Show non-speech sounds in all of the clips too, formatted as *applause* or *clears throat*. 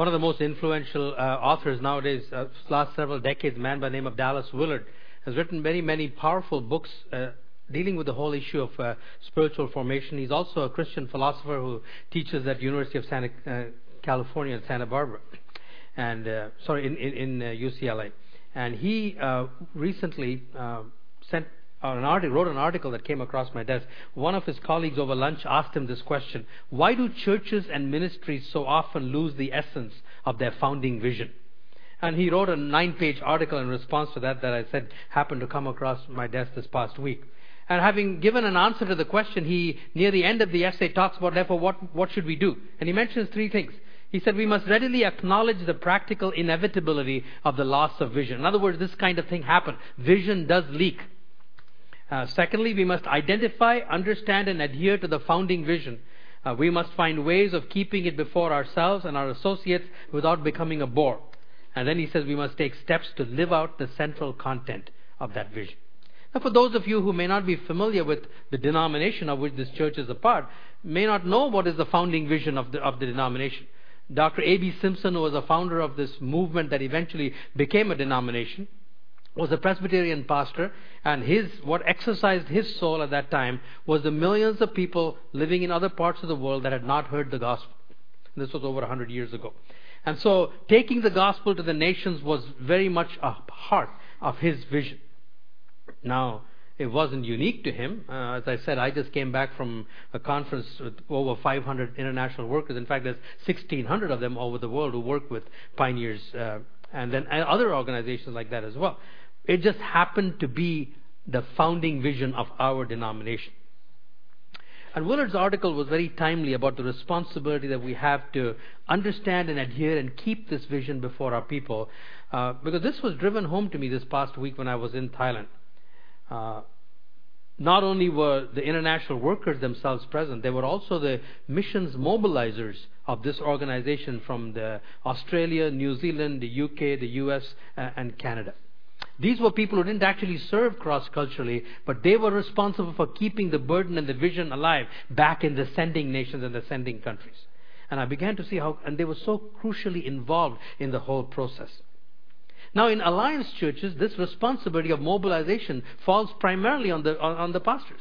one of the most influential uh, authors nowadays, uh, last several decades, a man by the name of Dallas Willard, has written many, many powerful books uh, dealing with the whole issue of uh, spiritual formation. He's also a Christian philosopher who teaches at University of Santa uh, California in Santa Barbara, and uh, sorry, in, in, in UCLA. And he recently sent Uh, an article, wrote an article that came across my desk. One of his colleagues over lunch asked him this question Why do churches and ministries so often lose the essence of their founding vision? And he wrote a nine page article in response to that that I said happened to come across my desk this past week. And having given an answer to the question, he, near the end of the essay, talks about, therefore, what, what should we do? And he mentions three things. He said we must readily acknowledge the practical inevitability of the loss of vision. In other words, this kind of thing happens. Vision does leak. Uh, secondly, we must identify, understand, and adhere to the founding vision. Uh, we must find ways of keeping it before ourselves and our associates without becoming a bore. And then he says we must take steps to live out the central content of that vision. Now, for those of you who may not be familiar with the denomination of which this church is a part, may not know what is the founding vision of the, of the denomination. Dr. A.B. Simpson, who was a founder of this movement that eventually became a denomination, was a Presbyterian pastor, and his what exercised his soul at that time was the millions of people living in other parts of the world that had not heard the gospel. This was over 100 years ago. And so, taking the gospel to the nations was very much a part of his vision. Now, it wasn't unique to him. Uh, as I said, I just came back from a conference with over 500 international workers. In fact, there's 1,600 of them over the world who work with pioneers, uh, and then other organizations like that as well. It just happened to be the founding vision of our denomination. And Willard's article was very timely about the responsibility that we have to understand and adhere and keep this vision before our people. Uh, because this was driven home to me this past week when I was in Thailand. Uh, not only were the international workers themselves present, they were also the missions mobilizers of this organization from the Australia, New Zealand, the UK, the US, uh, and Canada. These were people who didn't actually serve cross culturally, but they were responsible for keeping the burden and the vision alive back in the sending nations and the sending countries. And I began to see how, and they were so crucially involved in the whole process. Now, in alliance churches, this responsibility of mobilization falls primarily on the, on, on the pastors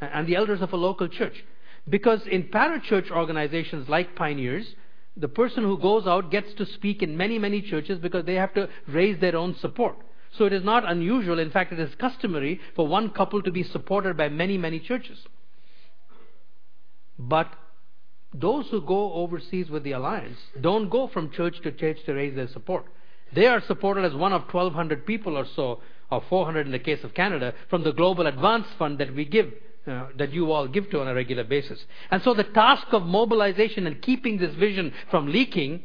and the elders of a local church. Because in parachurch organizations like Pioneers, the person who goes out gets to speak in many, many churches because they have to raise their own support. So it is not unusual, in fact, it is customary for one couple to be supported by many, many churches. But those who go overseas with the alliance don't go from church to church to raise their support. They are supported as one of 1,200 people or so, or 400 in the case of Canada, from the Global Advance Fund that we give, uh, that you all give to on a regular basis. And so the task of mobilization and keeping this vision from leaking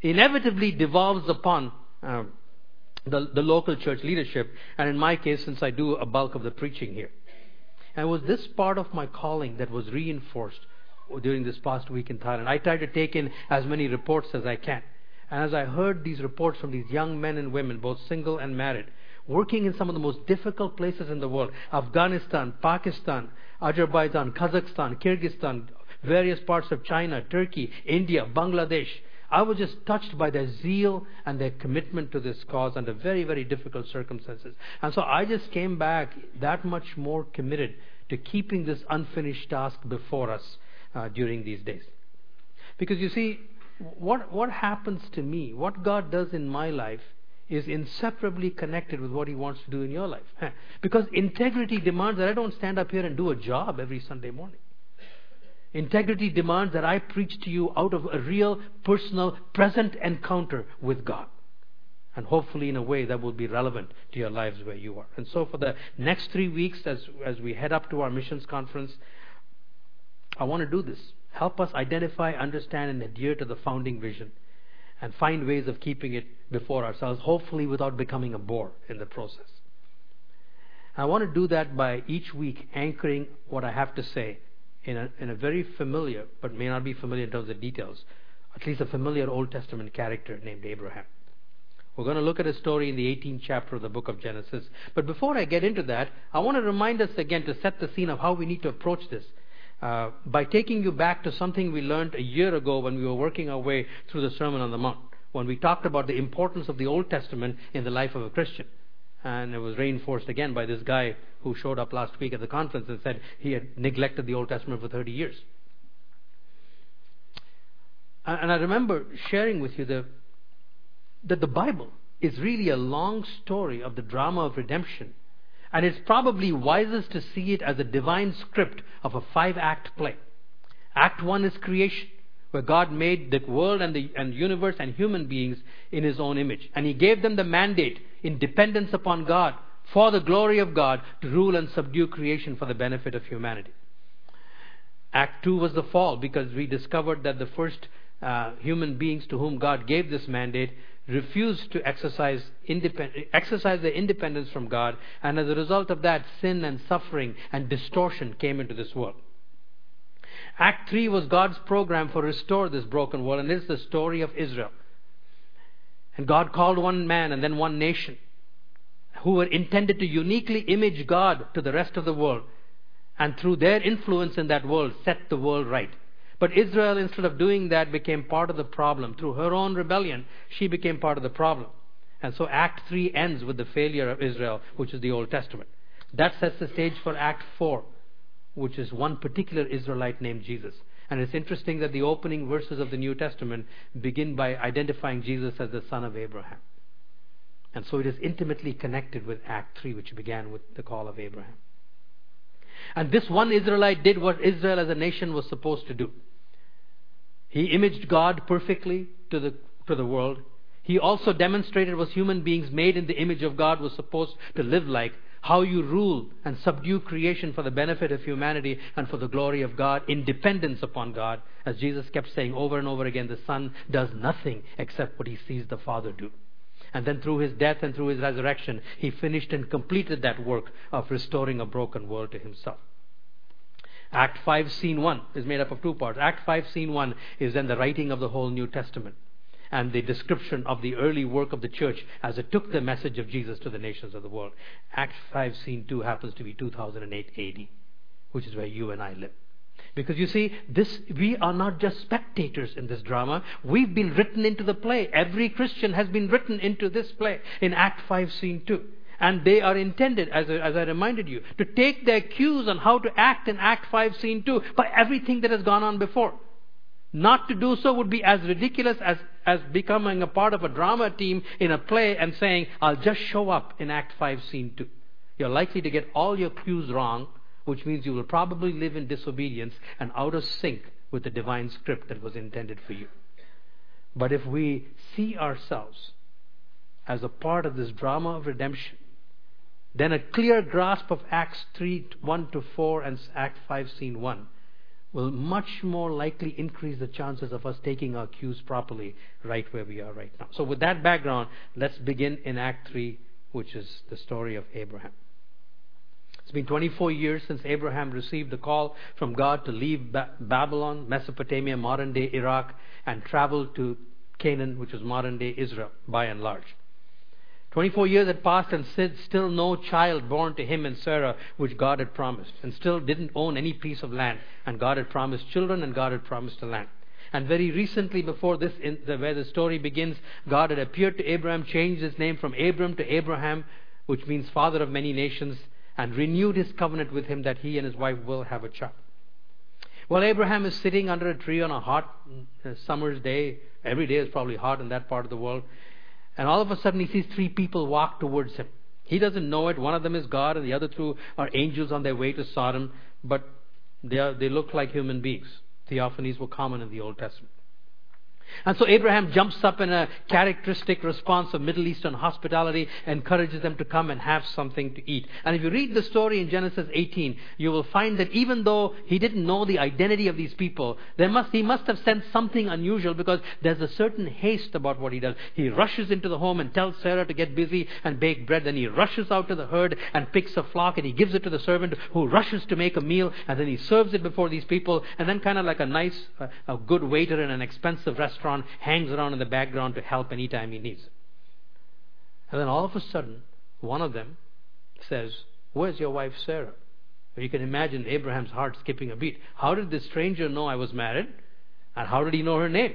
inevitably devolves upon uh, the, the local church leadership, and in my case, since I do a bulk of the preaching here. And it was this part of my calling that was reinforced during this past week in Thailand. I tried to take in as many reports as I can. And as I heard these reports from these young men and women, both single and married, working in some of the most difficult places in the world Afghanistan, Pakistan, Azerbaijan, Kazakhstan, Kyrgyzstan, various parts of China, Turkey, India, Bangladesh, I was just touched by their zeal and their commitment to this cause under very, very difficult circumstances. And so I just came back that much more committed to keeping this unfinished task before us uh, during these days. Because you see, what, what happens to me, what God does in my life, is inseparably connected with what He wants to do in your life. *laughs* Because integrity demands that I don't stand up here and do a job every Sunday morning. Integrity demands that I preach to you out of a real, personal, present encounter with God. And hopefully, in a way that will be relevant to your lives where you are. And so, for the next three weeks, as, as we head up to our missions conference, I want to do this. Help us identify, understand, and adhere to the founding vision and find ways of keeping it before ourselves, hopefully without becoming a bore in the process. I want to do that by each week anchoring what I have to say in a, in a very familiar, but may not be familiar in terms of details, at least a familiar Old Testament character named Abraham. We're going to look at a story in the 18th chapter of the book of Genesis. But before I get into that, I want to remind us again to set the scene of how we need to approach this. uh, by taking you back to something we learned a year ago when we were working our way through the Sermon on the Mount, when we talked about the importance of the Old Testament in the life of a Christian. And it was reinforced again by this guy who showed up last week at the conference and said he had neglected the Old Testament for 30 years. And I remember sharing with you the, that the Bible is really a long story of the drama of redemption. And it's probably wisest to see it as a divine script of a five act play. Act one is creation, where God made the world and the and universe and human beings in His own image. And He gave them the mandate in dependence upon God for the glory of God to rule and subdue creation for the benefit of humanity. Act 2 was the fall because we discovered that the first uh, human beings to whom God gave this mandate refused to exercise, independ- exercise their independence from God, and as a result of that, sin and suffering and distortion came into this world. Act 3 was God's program for restore this broken world, and it's the story of Israel. And God called one man and then one nation who were intended to uniquely image God to the rest of the world, and through their influence in that world, set the world right. But Israel, instead of doing that, became part of the problem. Through her own rebellion, she became part of the problem. And so Act 3 ends with the failure of Israel, which is the Old Testament. That sets the stage for Act 4, which is one particular Israelite named Jesus. And it's interesting that the opening verses of the New Testament begin by identifying Jesus as the son of Abraham. And so it is intimately connected with Act 3, which began with the call of Abraham. And this one Israelite did what Israel as a nation was supposed to do. He imaged God perfectly to the, to the world. He also demonstrated what human beings made in the image of God was supposed to live like, how you rule and subdue creation for the benefit of humanity and for the glory of God, in dependence upon God. As Jesus kept saying over and over again, the Son does nothing except what he sees the Father do. And then through his death and through his resurrection, he finished and completed that work of restoring a broken world to himself. Act 5, Scene 1 is made up of two parts. Act 5, Scene 1 is then the writing of the whole New Testament and the description of the early work of the church as it took the message of Jesus to the nations of the world. Act 5, Scene 2 happens to be 2008 AD, which is where you and I live. Because you see, this, we are not just spectators in this drama. We've been written into the play. Every Christian has been written into this play in Act 5, Scene 2. And they are intended, as, as I reminded you, to take their cues on how to act in Act 5, Scene 2 by everything that has gone on before. Not to do so would be as ridiculous as, as becoming a part of a drama team in a play and saying, I'll just show up in Act 5, Scene 2. You're likely to get all your cues wrong, which means you will probably live in disobedience and out of sync with the divine script that was intended for you. But if we see ourselves as a part of this drama of redemption, then a clear grasp of Acts 3 1 to 4 and Act 5 scene 1 will much more likely increase the chances of us taking our cues properly right where we are right now. So, with that background, let's begin in Act 3, which is the story of Abraham. It's been 24 years since Abraham received the call from God to leave ba- Babylon, Mesopotamia, modern day Iraq, and travel to Canaan, which is modern day Israel, by and large. 24 years had passed and still no child born to him and Sarah, which God had promised, and still didn't own any piece of land. And God had promised children, and God had promised a land. And very recently, before this, the, where the story begins, God had appeared to Abraham, changed his name from Abram to Abraham, which means father of many nations, and renewed his covenant with him that he and his wife will have a child. Well, Abraham is sitting under a tree on a hot uh, summer's day. Every day is probably hot in that part of the world. And all of a sudden, he sees three people walk towards him. He doesn't know it. One of them is God, and the other two are angels on their way to Sodom, but they, are, they look like human beings. Theophanies were common in the Old Testament. And so Abraham jumps up in a characteristic response of Middle Eastern hospitality, encourages them to come and have something to eat. And if you read the story in Genesis 18, you will find that even though he didn't know the identity of these people, there must, he must have sensed something unusual because there's a certain haste about what he does. He rushes into the home and tells Sarah to get busy and bake bread. Then he rushes out to the herd and picks a flock and he gives it to the servant who rushes to make a meal and then he serves it before these people and then kind of like a nice, uh, a good waiter in an expensive restaurant restaurant, hangs around in the background to help anytime he needs. And then all of a sudden, one of them says, Where's your wife Sarah? You can imagine Abraham's heart skipping a beat. How did this stranger know I was married? And how did he know her name?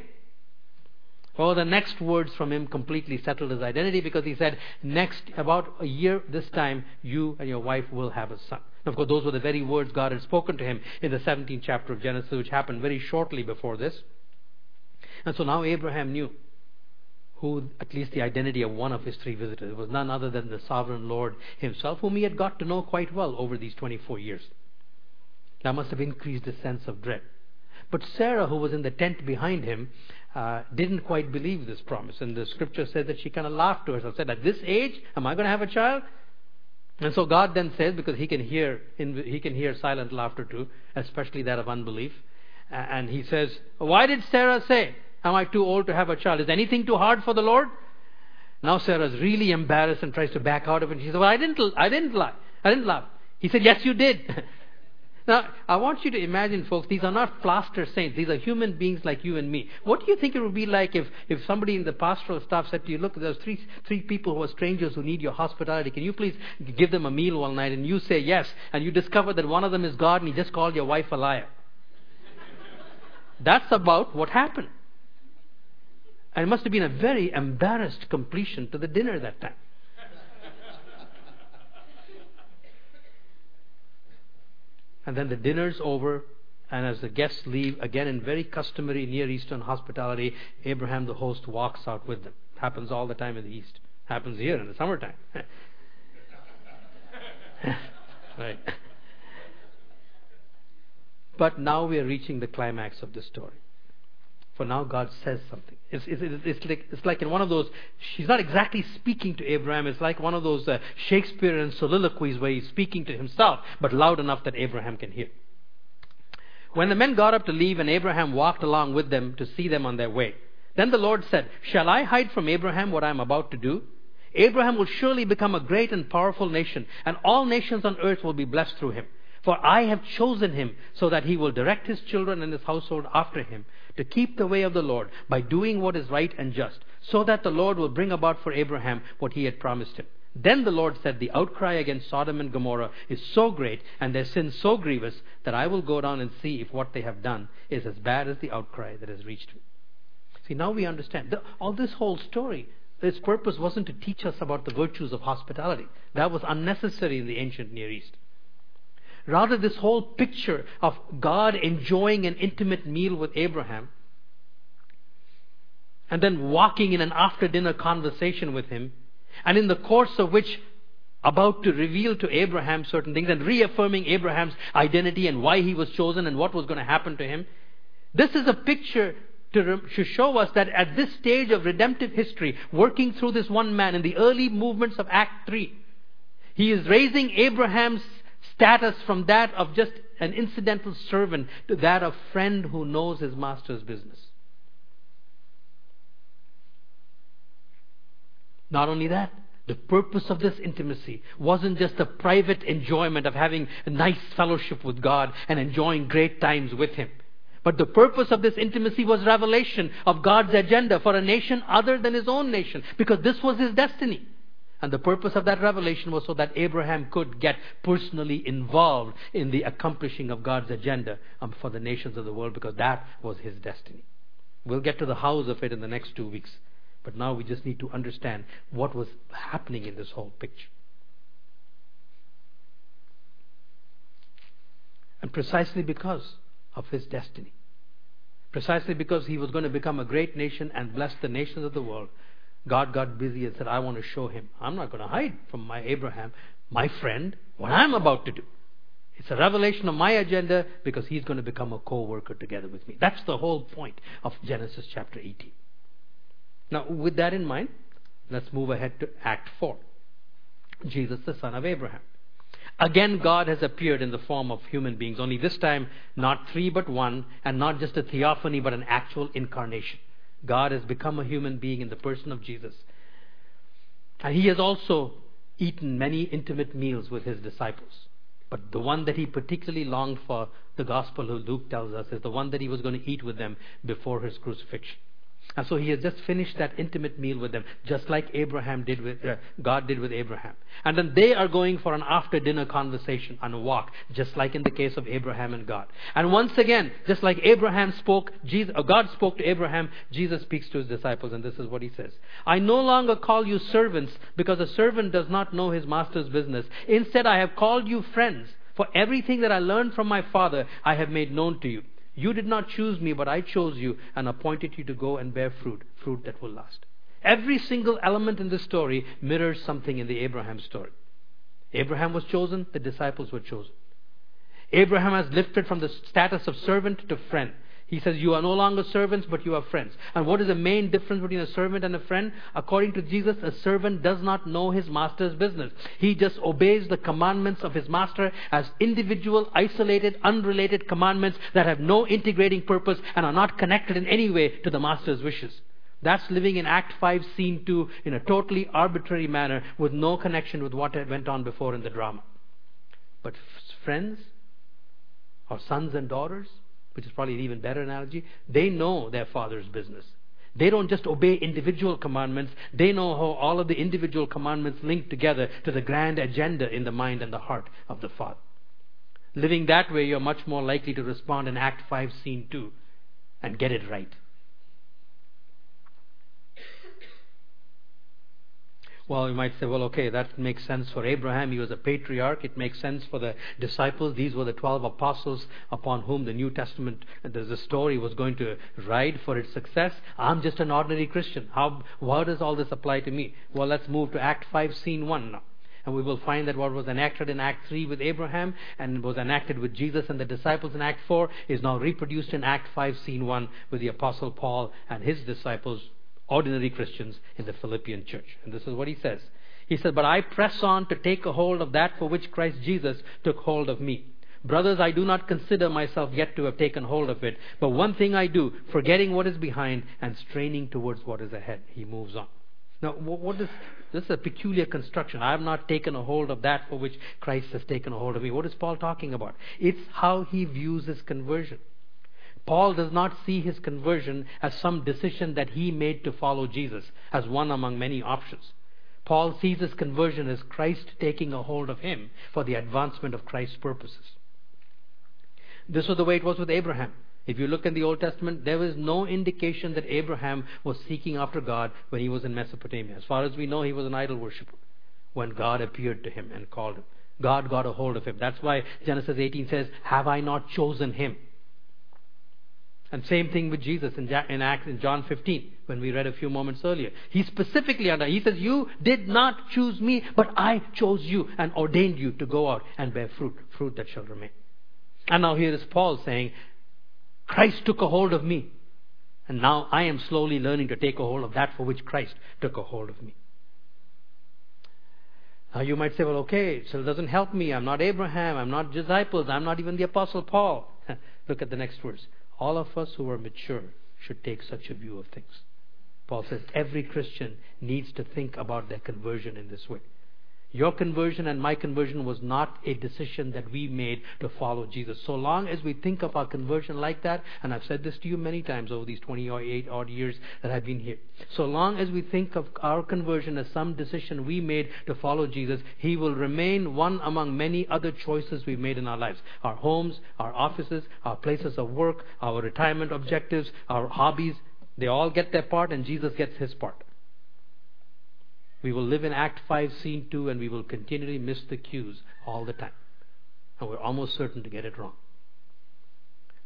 Well, the next words from him completely settled his identity because he said, Next, about a year this time, you and your wife will have a son. And of course, those were the very words God had spoken to him in the 17th chapter of Genesis, which happened very shortly before this. And so now Abraham knew who, at least the identity of one of his three visitors. It was none other than the sovereign Lord himself, whom he had got to know quite well over these 24 years. That must have increased his sense of dread. But Sarah, who was in the tent behind him, uh, didn't quite believe this promise. And the scripture said that she kind of laughed to herself, said, At this age, am I going to have a child? And so God then says, because he can hear he can hear silent laughter too, especially that of unbelief. And he says, Why did Sarah say, Am I too old to have a child? Is anything too hard for the Lord? Now Sarah's really embarrassed and tries to back out of it. She says, Well, I didn't I didn't lie. I didn't laugh. He said, Yes, you did. *laughs* Now, I want you to imagine, folks, these are not plaster saints. These are human beings like you and me. What do you think it would be like if, if somebody in the pastoral staff said to you, look, there's three, three people who are strangers who need your hospitality. Can you please give them a meal one night? And you say yes. And you discover that one of them is God and he just called your wife a liar. *laughs* That's about what happened. And it must have been a very embarrassed completion to the dinner that time. And then the dinner's over, and as the guests leave, again in very customary Near Eastern hospitality, Abraham the host walks out with them. Happens all the time in the East. Happens here in the summertime. *laughs* right. But now we are reaching the climax of the story. For now, God says something. It's, it's, it's, like, it's like in one of those, she's not exactly speaking to Abraham. It's like one of those uh, Shakespearean soliloquies where he's speaking to himself, but loud enough that Abraham can hear. When the men got up to leave and Abraham walked along with them to see them on their way, then the Lord said, Shall I hide from Abraham what I am about to do? Abraham will surely become a great and powerful nation, and all nations on earth will be blessed through him. For I have chosen him so that he will direct his children and his household after him to keep the way of the Lord by doing what is right and just, so that the Lord will bring about for Abraham what he had promised him. Then the Lord said, The outcry against Sodom and Gomorrah is so great and their sin so grievous that I will go down and see if what they have done is as bad as the outcry that has reached me. See, now we understand. The, all this whole story, its purpose wasn't to teach us about the virtues of hospitality. That was unnecessary in the ancient Near East. Rather, this whole picture of God enjoying an intimate meal with Abraham and then walking in an after dinner conversation with him, and in the course of which about to reveal to Abraham certain things and reaffirming Abraham's identity and why he was chosen and what was going to happen to him. This is a picture to, to, show us that at this stage of redemptive history, working through this one man in the early movements of Act 3, he is raising Abraham's status from that of just an incidental servant to that of friend who knows his master's business. Not only that, the purpose of this intimacy wasn't just the private enjoyment of having a nice fellowship with God and enjoying great times with Him. But the purpose of this intimacy was revelation of God's agenda for a nation other than His own nation, because this was His destiny. And the purpose of that revelation was so that Abraham could get personally involved in the accomplishing of God's agenda um, for the nations of the world because that was his destiny. We'll get to the hows of it in the next two weeks. But now we just need to understand what was happening in this whole picture. And precisely because of his destiny, precisely because he was going to become a great nation and bless the nations of the world, God got busy and said, I want to show him. I'm not going to hide from my Abraham, my friend, what I'm about to do. It's a revelation of my agenda because he's going to become a co worker together with me. That's the whole point of Genesis chapter 18. Now, with that in mind, let's move ahead to Act 4. Jesus, the son of Abraham. Again, God has appeared in the form of human beings, only this time not three but one, and not just a theophany but an actual incarnation. God has become a human being in the person of Jesus. And he has also eaten many intimate meals with his disciples. But the one that he particularly longed for, the gospel of Luke tells us, is the one that he was going to eat with them before his crucifixion. And so he has just finished that intimate meal with them, just like Abraham did with, uh, God did with Abraham. And then they are going for an after dinner conversation on a walk, just like in the case of Abraham and God. And once again, just like Abraham spoke, Jesus, uh, God spoke to Abraham, Jesus speaks to his disciples, and this is what he says. I no longer call you servants, because a servant does not know his master's business. Instead, I have called you friends, for everything that I learned from my Father, I have made known to you. You did not choose me, but I chose you and appointed you to go and bear fruit, fruit that will last. Every single element in this story mirrors something in the Abraham story. Abraham was chosen, the disciples were chosen. Abraham has lifted from the status of servant to friend. He says, You are no longer servants, but you are friends. And what is the main difference between a servant and a friend? According to Jesus, a servant does not know his master's business. He just obeys the commandments of his master as individual, isolated, unrelated commandments that have no integrating purpose and are not connected in any way to the master's wishes. That's living in Act 5, Scene 2 in a totally arbitrary manner with no connection with what went on before in the drama. But friends, or sons and daughters, which is probably an even better analogy, they know their father's business. They don't just obey individual commandments, they know how all of the individual commandments link together to the grand agenda in the mind and the heart of the Father. Living that way, you're much more likely to respond in Act 5, Scene 2 and get it right. Well, you might say, well, okay, that makes sense for Abraham. He was a patriarch. It makes sense for the disciples. These were the 12 apostles upon whom the New Testament, the story was going to ride for its success. I'm just an ordinary Christian. How, how does all this apply to me? Well, let's move to Act 5, Scene 1 now. And we will find that what was enacted in Act 3 with Abraham and was enacted with Jesus and the disciples in Act 4 is now reproduced in Act 5, Scene 1 with the Apostle Paul and his disciples ordinary Christians in the Philippian church. And this is what he says. He said, But I press on to take a hold of that for which Christ Jesus took hold of me. Brothers, I do not consider myself yet to have taken hold of it, but one thing I do, forgetting what is behind and straining towards what is ahead. He moves on. Now, what is this? Is a peculiar construction. I have not taken a hold of that for which Christ has taken a hold of me. What is Paul talking about? It's how he views his conversion. Paul does not see his conversion as some decision that he made to follow Jesus, as one among many options. Paul sees his conversion as Christ taking a hold of him for the advancement of Christ's purposes. This was the way it was with Abraham. If you look in the Old Testament, there is no indication that Abraham was seeking after God when he was in Mesopotamia. As far as we know, he was an idol worshiper when God appeared to him and called him. God got a hold of him. That's why Genesis 18 says, Have I not chosen him? And same thing with Jesus in, Acts in John 15 when we read a few moments earlier. He specifically under he says, "You did not choose me, but I chose you and ordained you to go out and bear fruit, fruit that shall remain." And now here is Paul saying, "Christ took a hold of me, and now I am slowly learning to take a hold of that for which Christ took a hold of me." Now you might say, "Well, okay, so it doesn't help me. I'm not Abraham. I'm not disciples. I'm not even the Apostle Paul." *laughs* Look at the next verse all of us who are mature should take such a view of things. Paul says every Christian needs to think about their conversion in this way. Your conversion and my conversion was not a decision that we made to follow Jesus. So long as we think of our conversion like that, and I've said this to you many times over these 28 odd years that I've been here. So long as we think of our conversion as some decision we made to follow Jesus, He will remain one among many other choices we've made in our lives. Our homes, our offices, our places of work, our retirement objectives, our hobbies, they all get their part and Jesus gets His part. We will live in Act 5, Scene 2, and we will continually miss the cues all the time. And we're almost certain to get it wrong.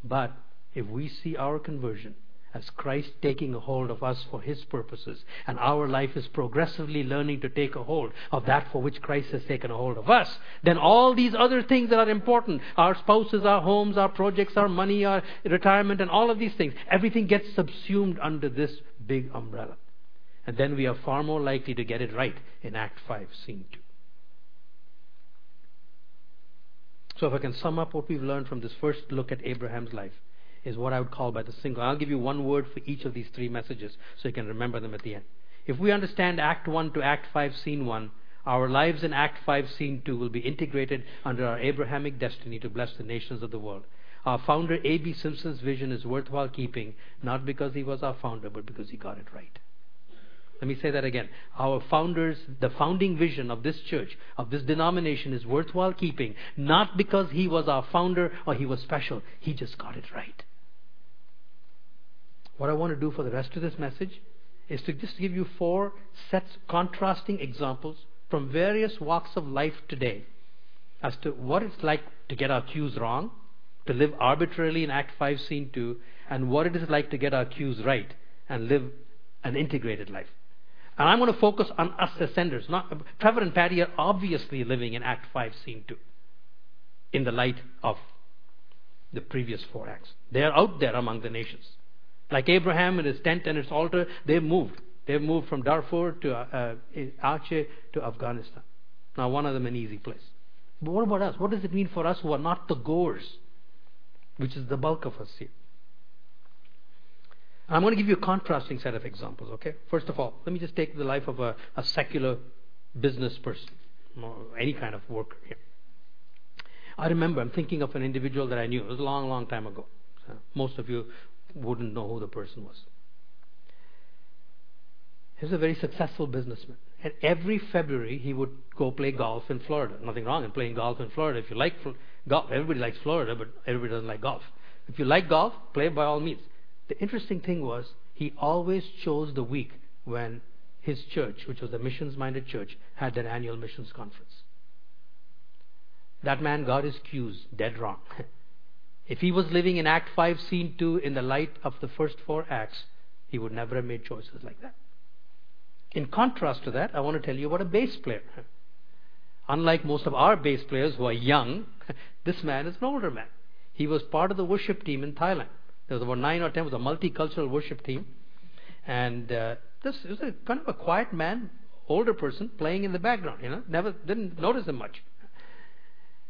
But if we see our conversion as Christ taking a hold of us for His purposes, and our life is progressively learning to take a hold of that for which Christ has taken a hold of us, then all these other things that are important our spouses, our homes, our projects, our money, our retirement, and all of these things everything gets subsumed under this big umbrella. And then we are far more likely to get it right in Act 5, Scene 2. So, if I can sum up what we've learned from this first look at Abraham's life, is what I would call by the single. I'll give you one word for each of these three messages so you can remember them at the end. If we understand Act 1 to Act 5, Scene 1, our lives in Act 5, Scene 2 will be integrated under our Abrahamic destiny to bless the nations of the world. Our founder, A.B. Simpson's vision is worthwhile keeping, not because he was our founder, but because he got it right. Let me say that again. Our founders, the founding vision of this church, of this denomination is worthwhile keeping, not because he was our founder or he was special. He just got it right. What I want to do for the rest of this message is to just give you four sets, contrasting examples from various walks of life today as to what it's like to get our cues wrong, to live arbitrarily in Act 5, Scene 2, and what it is like to get our cues right and live an integrated life. And I'm going to focus on us as senders. Not, Trevor and Patty are obviously living in Act 5, Scene 2, in the light of the previous four acts. They are out there among the nations. Like Abraham and his tent and his altar, they've moved. They've moved from Darfur to uh, uh, to Afghanistan. Now, one of them an easy place. But what about us? What does it mean for us who are not the goers, which is the bulk of us here? I'm going to give you a contrasting set of examples, okay? First of all, let me just take the life of a, a secular business person, any kind of worker here. I remember, I'm thinking of an individual that I knew. It was a long, long time ago. So most of you wouldn't know who the person was. He was a very successful businessman. And every February, he would go play golf in Florida. Nothing wrong in playing golf in Florida. If you like golf, everybody likes Florida, but everybody doesn't like golf. If you like golf, play by all means. The interesting thing was, he always chose the week when his church, which was a missions minded church, had their annual missions conference. That man got his cues dead wrong. *laughs* if he was living in Act 5, Scene 2, in the light of the first four acts, he would never have made choices like that. In contrast to that, I want to tell you about a bass player. *laughs* Unlike most of our bass players who are young, *laughs* this man is an older man. He was part of the worship team in Thailand. There was about nine or ten. It was a multicultural worship team, and uh, this was a kind of a quiet man, older person playing in the background. You know, never didn't notice him much.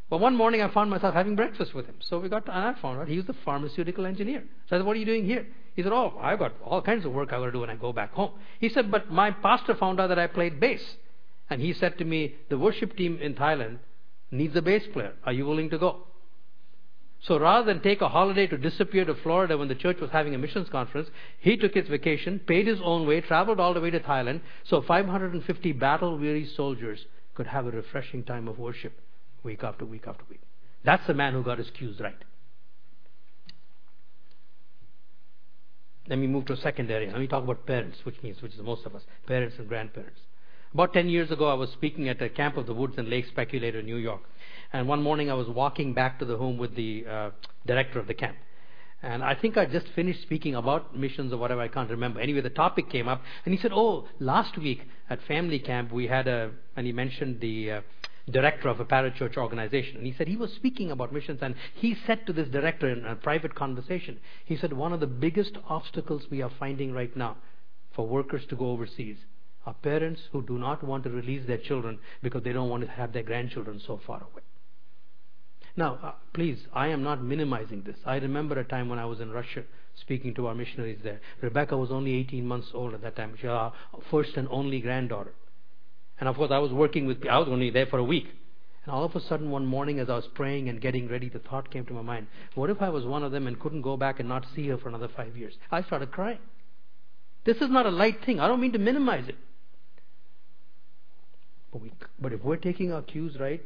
But one morning I found myself having breakfast with him. So we got, to, and I found out he was a pharmaceutical engineer. So I said, "What are you doing here?" He said, "Oh, I've got all kinds of work I've got to do when I go back home." He said, "But my pastor found out that I played bass, and he said to me, the worship team in Thailand needs a bass player. Are you willing to go?" So rather than take a holiday to disappear to Florida when the church was having a missions conference, he took his vacation, paid his own way, traveled all the way to Thailand, so 550 battle weary soldiers could have a refreshing time of worship week after week after week. That's the man who got his cues right. Let me move to a second area. Let me talk about parents, which means, which is most of us, parents and grandparents. About 10 years ago, I was speaking at a Camp of the Woods and Lake Speculator, New York. And one morning I was walking back to the home with the uh, director of the camp. And I think I just finished speaking about missions or whatever, I can't remember. Anyway, the topic came up, and he said, Oh, last week at family camp, we had a, and he mentioned the uh, director of a parachurch organization. And he said he was speaking about missions, and he said to this director in a private conversation, he said, One of the biggest obstacles we are finding right now for workers to go overseas are parents who do not want to release their children because they don't want to have their grandchildren so far away. Now, uh, please, I am not minimizing this. I remember a time when I was in Russia speaking to our missionaries there. Rebecca was only 18 months old at that time. She was our first and only granddaughter. And of course, I was working with, I was only there for a week. And all of a sudden, one morning, as I was praying and getting ready, the thought came to my mind what if I was one of them and couldn't go back and not see her for another five years? I started crying. This is not a light thing. I don't mean to minimize it. But, we, but if we're taking our cues right,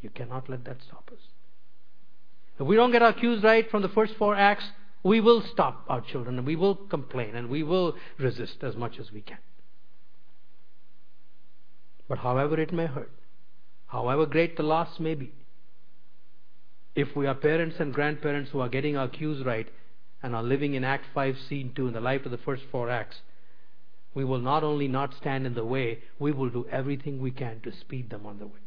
you cannot let that stop us. If we don't get our cues right from the first four acts, we will stop our children and we will complain and we will resist as much as we can. But however it may hurt, however great the loss may be, if we are parents and grandparents who are getting our cues right and are living in Act 5, Scene 2, in the light of the first four acts, we will not only not stand in the way, we will do everything we can to speed them on the way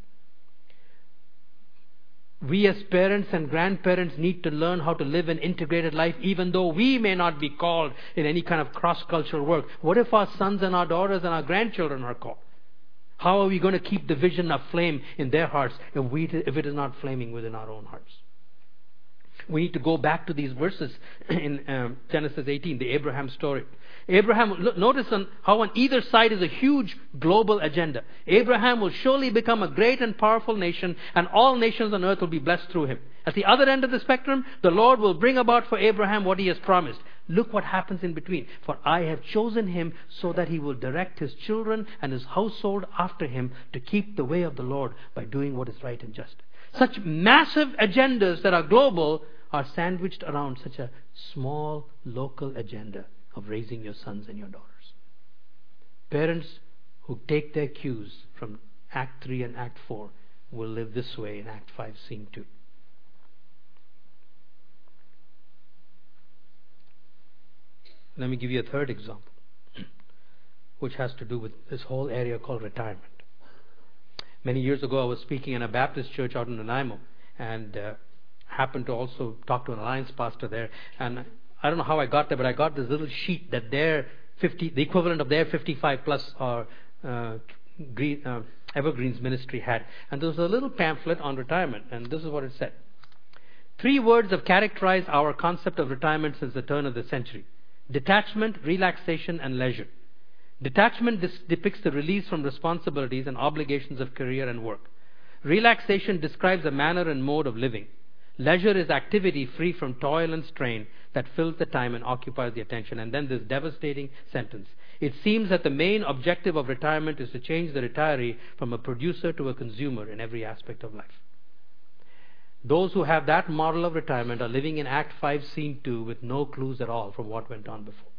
we as parents and grandparents need to learn how to live an integrated life even though we may not be called in any kind of cross-cultural work. What if our sons and our daughters and our grandchildren are called? How are we going to keep the vision of flame in their hearts if, we, if it is not flaming within our own hearts? We need to go back to these verses *clears throat* in um, Genesis 18, the Abraham story. Abraham, look, notice on how on either side is a huge global agenda. Abraham will surely become a great and powerful nation, and all nations on earth will be blessed through him. At the other end of the spectrum, the Lord will bring about for Abraham what he has promised. Look what happens in between. For I have chosen him so that he will direct his children and his household after him to keep the way of the Lord by doing what is right and just. Such massive agendas that are global are sandwiched around such a small local agenda of raising your sons and your daughters. Parents who take their cues from Act 3 and Act 4 will live this way in Act 5, Scene 2. Let me give you a third example, *clears throat* which has to do with this whole area called retirement. Many years ago, I was speaking in a Baptist church out in Nanaimo, and uh, happened to also talk to an alliance pastor there. And I don't know how I got there, but I got this little sheet that their 50, the equivalent of their 55 plus or uh, green, uh, Evergreens ministry had. And there was a little pamphlet on retirement, and this is what it said. Three words have characterized our concept of retirement since the turn of the century detachment, relaxation, and leisure. Detachment depicts the release from responsibilities and obligations of career and work. Relaxation describes a manner and mode of living. Leisure is activity free from toil and strain that fills the time and occupies the attention. And then this devastating sentence. It seems that the main objective of retirement is to change the retiree from a producer to a consumer in every aspect of life. Those who have that model of retirement are living in Act 5, Scene 2 with no clues at all from what went on before.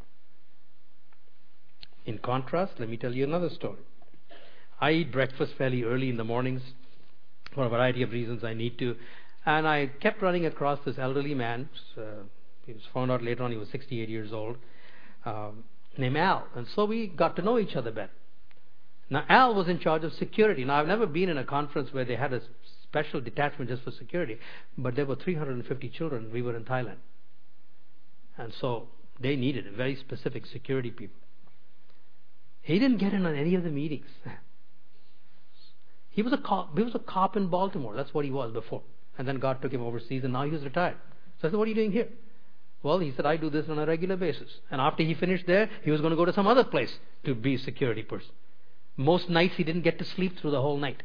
In contrast, let me tell you another story. I eat breakfast fairly early in the mornings for a variety of reasons I need to. And I kept running across this elderly man. Uh, he was found out later on he was 68 years old, um, named Al. And so we got to know each other better. Now, Al was in charge of security. Now, I've never been in a conference where they had a special detachment just for security, but there were 350 children. We were in Thailand. And so they needed very specific security people. He didn't get in on any of the meetings. *laughs* He was a cop. He was a cop in Baltimore. That's what he was before. And then God took him overseas, and now he's retired. So I said, "What are you doing here?" Well, he said, "I do this on a regular basis." And after he finished there, he was going to go to some other place to be security person. Most nights he didn't get to sleep through the whole night.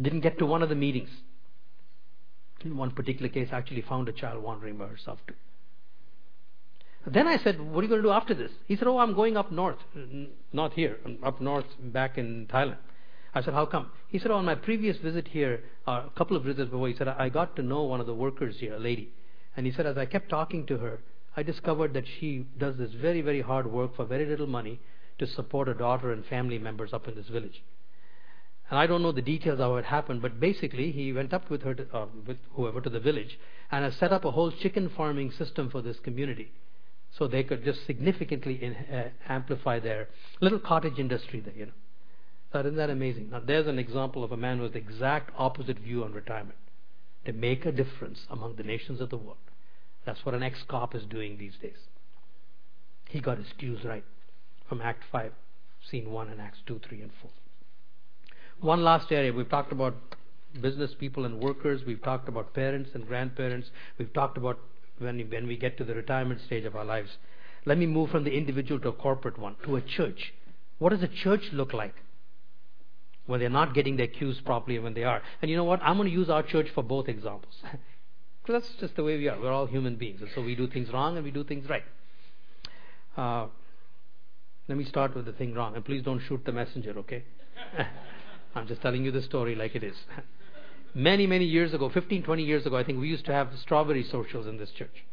Didn't get to one of the meetings. In one particular case, actually found a child wandering by herself too. Then I said, What are you going to do after this? He said, Oh, I'm going up north. Not here, up north back in Thailand. I said, How come? He said, oh, On my previous visit here, uh, a couple of visits before, he said, I got to know one of the workers here, a lady. And he said, As I kept talking to her, I discovered that she does this very, very hard work for very little money to support her daughter and family members up in this village. And I don't know the details of how it happened, but basically he went up with her, to, uh, with whoever, to the village, and has set up a whole chicken farming system for this community, so they could just significantly in, uh, amplify their little cottage industry there. You know, isn't that amazing? Now there's an example of a man with the exact opposite view on retirement, to make a difference among the nations of the world. That's what an ex-cop is doing these days. He got his cues right from Act 5, Scene 1, and Acts 2, 3, and 4. One last area. We've talked about business people and workers. We've talked about parents and grandparents. We've talked about when, when we get to the retirement stage of our lives. Let me move from the individual to a corporate one, to a church. What does a church look like? When they're not getting their cues properly when they are. And you know what? I'm going to use our church for both examples. Because *laughs* that's just the way we are. We're all human beings. And so we do things wrong and we do things right. Uh, let me start with the thing wrong. And please don't shoot the messenger, okay? *laughs* I'm just telling you the story like it is. *laughs* many, many years ago, 15, 20 years ago, I think we used to have strawberry socials in this church.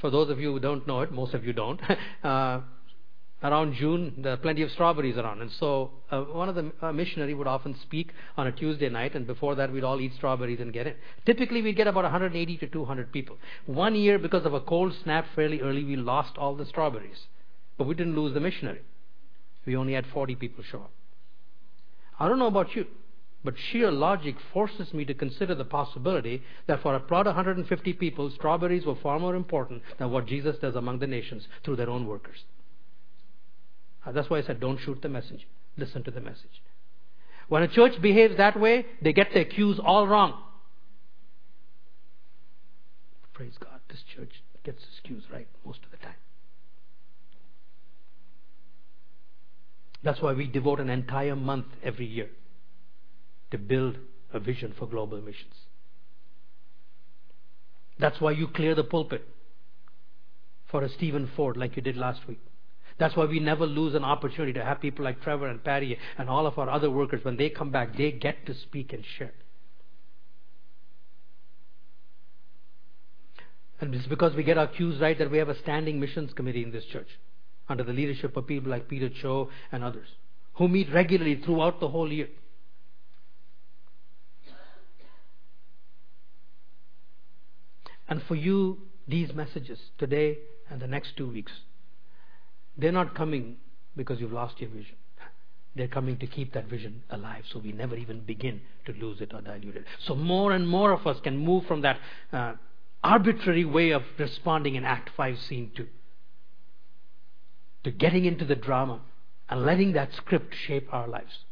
For those of you who don't know it, most of you don't, uh, around June, there are plenty of strawberries around. And so uh, one of the uh, would often speak on a Tuesday night, and before that we'd all eat strawberries and get in. Typically we'd get about 180 to 200 people. One year, because of a cold snap fairly early, we lost all the strawberries. But we didn't lose the missionary. We only had 40 people show up. I don't know about you, but sheer logic forces me to consider the possibility that for a plot of 150 people, strawberries were far more important than what Jesus does among the nations through their own workers. Uh, that's why I said, don't shoot the message. Listen to the message. When a church behaves that way, they get their cues all wrong. Praise God, this church gets its cues right most of the time. That's why we devote an entire month every year to build a vision for global missions. That's why you clear the pulpit for a Stephen Ford like you did last week. That's why we never lose an opportunity to have people like Trevor and Patty and all of our other workers, when they come back, they get to speak and share. And it's because we get our cues right that we have a standing missions committee in this church under the leadership of people like Peter Cho and others who meet regularly throughout the whole year. And for you, these messages today and the next two weeks, they're not coming because you've lost your vision. They're coming to keep that vision alive so we never even begin to lose it or dilute it. So more and more of us can move from that uh, arbitrary way of responding in Act 5, Scene 2 to getting into the drama and letting that script shape our lives,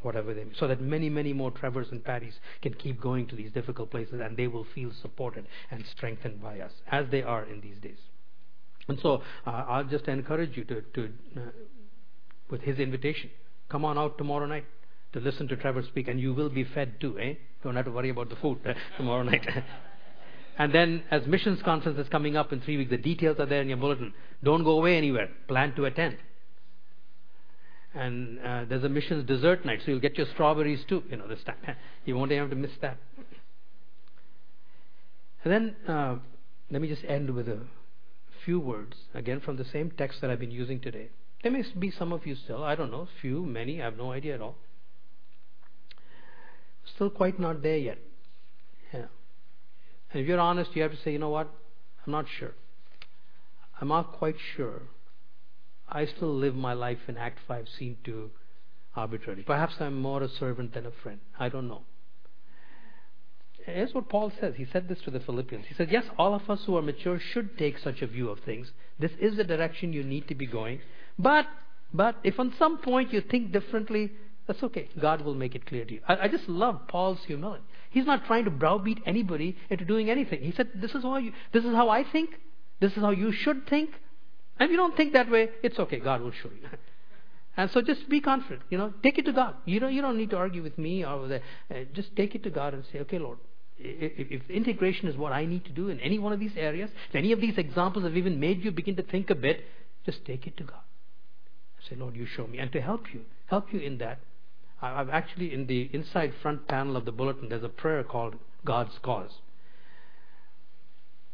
whatever they mean, so that many, many more Trevors and Patties can keep going to these difficult places and they will feel supported and strengthened by us, as they are in these days. And so uh, I'll just encourage you to, to uh, with his invitation, come on out tomorrow night to listen to Trevor speak, and you will be fed too, eh? Don't have to worry about the food uh, tomorrow night. *laughs* and then, as missions conference is coming up in three weeks, the details are there in your bulletin. Don't go away anywhere. Plan to attend. And uh, there's a missions dessert night, so you'll get your strawberries too, you know, this time. *laughs* you won't have to miss that. And then, uh, let me just end with a few words, again from the same text that I've been using today. There may be some of you still, I don't know, few, many, I have no idea at all. Still quite not there yet. Yeah. And if you're honest, you have to say, you know what? I'm not sure. I'm not quite sure. I still live my life in Act 5, Scene 2 arbitrarily. Perhaps I'm more a servant than a friend. I don't know. Here's what Paul says. He said this to the Philippians. He said, Yes, all of us who are mature should take such a view of things. This is the direction you need to be going. But, but if on some point you think differently, that's okay. God will make it clear to you. I, I just love Paul's humility. He's not trying to browbeat anybody into doing anything. He said, This is how you this is how I think. This is how you should think. And if you don't think that way, it's okay. God will show you. *laughs* and so just be confident. You know, take it to God. You don't you don't need to argue with me or with. Uh, just take it to God and say, Okay, Lord, if, integration is what I need to do in any one of these areas, if any of these examples have even made you begin to think a bit, just take it to God. Say, Lord, you show me. And to help you, help you in that, I've actually, in the inside front panel of the bulletin, there's a prayer called God's Cause.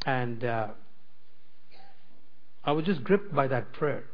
And uh, I was just gripped by that prayer.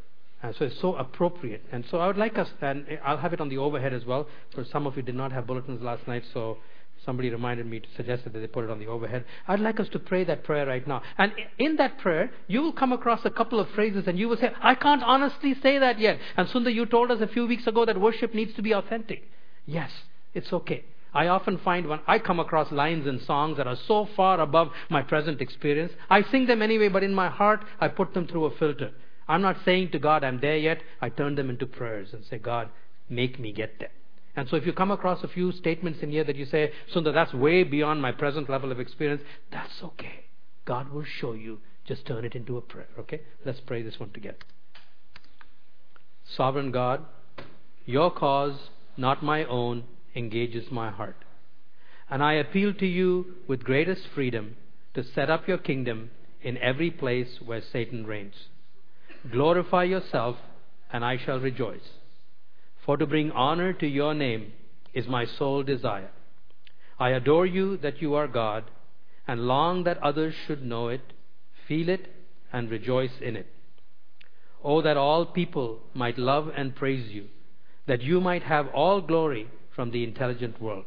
And so it's so appropriate. And so I would like us, and I'll have it on the overhead as well. For some of you did not have bulletins last night, so Somebody reminded me to suggest that they put it on the overhead. I'd like us to pray that prayer right now. And in that prayer, you will come across a couple of phrases and you will say, I can't honestly say that yet. And Sundar, you told us a few weeks ago that worship needs to be authentic. Yes, it's okay. I often find when I come across lines in songs that are so far above my present experience, I sing them anyway, but in my heart, I put them through a filter. I'm not saying to God, I'm there yet. I turn them into prayers and say, God, make me get there. And so if you come across a few statements in here that you say, Sundar, that's way beyond my present level of experience, that's okay. God will show you. Just turn it into a prayer, okay? Let's pray this one together. Sovereign God, your cause, not my own, engages my heart. And I appeal to you with greatest freedom to set up your kingdom in every place where Satan reigns. Glorify yourself, and I shall rejoice. For to bring honor to your name is my sole desire. I adore you that you are God, and long that others should know it, feel it, and rejoice in it. Oh, that all people might love and praise you, that you might have all glory from the intelligent world.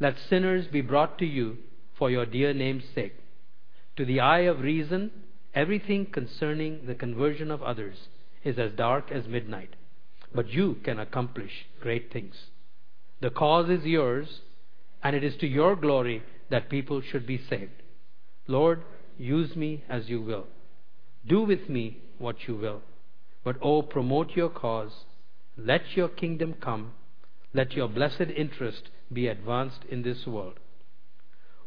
Let sinners be brought to you for your dear name's sake. To the eye of reason, everything concerning the conversion of others is as dark as midnight but you can accomplish great things. The cause is yours, and it is to your glory that people should be saved. Lord, use me as you will. Do with me what you will. But oh, promote your cause. Let your kingdom come. Let your blessed interest be advanced in this world.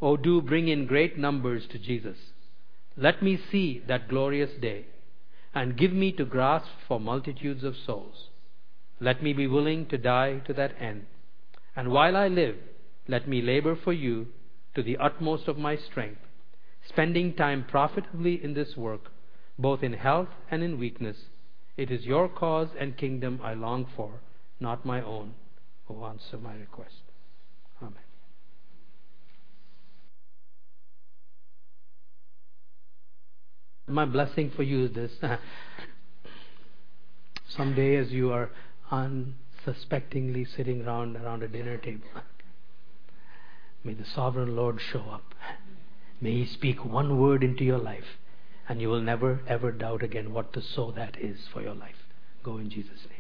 Oh, do bring in great numbers to Jesus. Let me see that glorious day, and give me to grasp for multitudes of souls. Let me be willing to die to that end. And while I live, let me labor for you to the utmost of my strength, spending time profitably in this work, both in health and in weakness. It is your cause and kingdom I long for, not my own. Oh, answer my request. Amen. My blessing for you is this. *laughs* Someday, as you are unsuspectingly sitting around around a dinner table, may the sovereign Lord show up. May He speak one word into your life, and you will never ever doubt again what the so that is for your life. Go in Jesus' name.